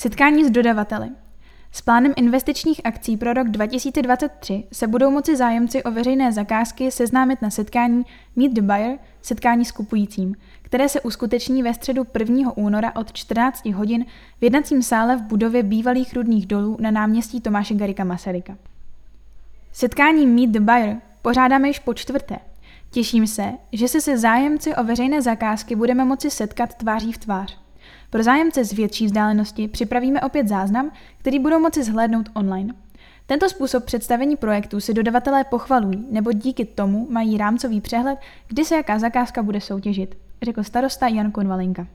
Setkání s dodavateli. S plánem investičních akcí pro rok 2023 se budou moci zájemci o veřejné zakázky seznámit na setkání Meet the Buyer, setkání s kupujícím, které se uskuteční ve středu 1. února od 14 hodin v jednacím sále v budově bývalých rudných dolů na náměstí Tomáše Garika Masaryka. Setkání Meet the Buyer pořádáme již po čtvrté. Těším se, že se se zájemci o veřejné zakázky budeme moci setkat tváří v tvář. Pro zájemce z větší vzdálenosti připravíme opět záznam, který budou moci zhlédnout online. Tento způsob představení projektu si dodavatelé pochvalují, nebo díky tomu mají rámcový přehled, kdy se jaká zakázka bude soutěžit, řekl starosta Jan Konvalinka.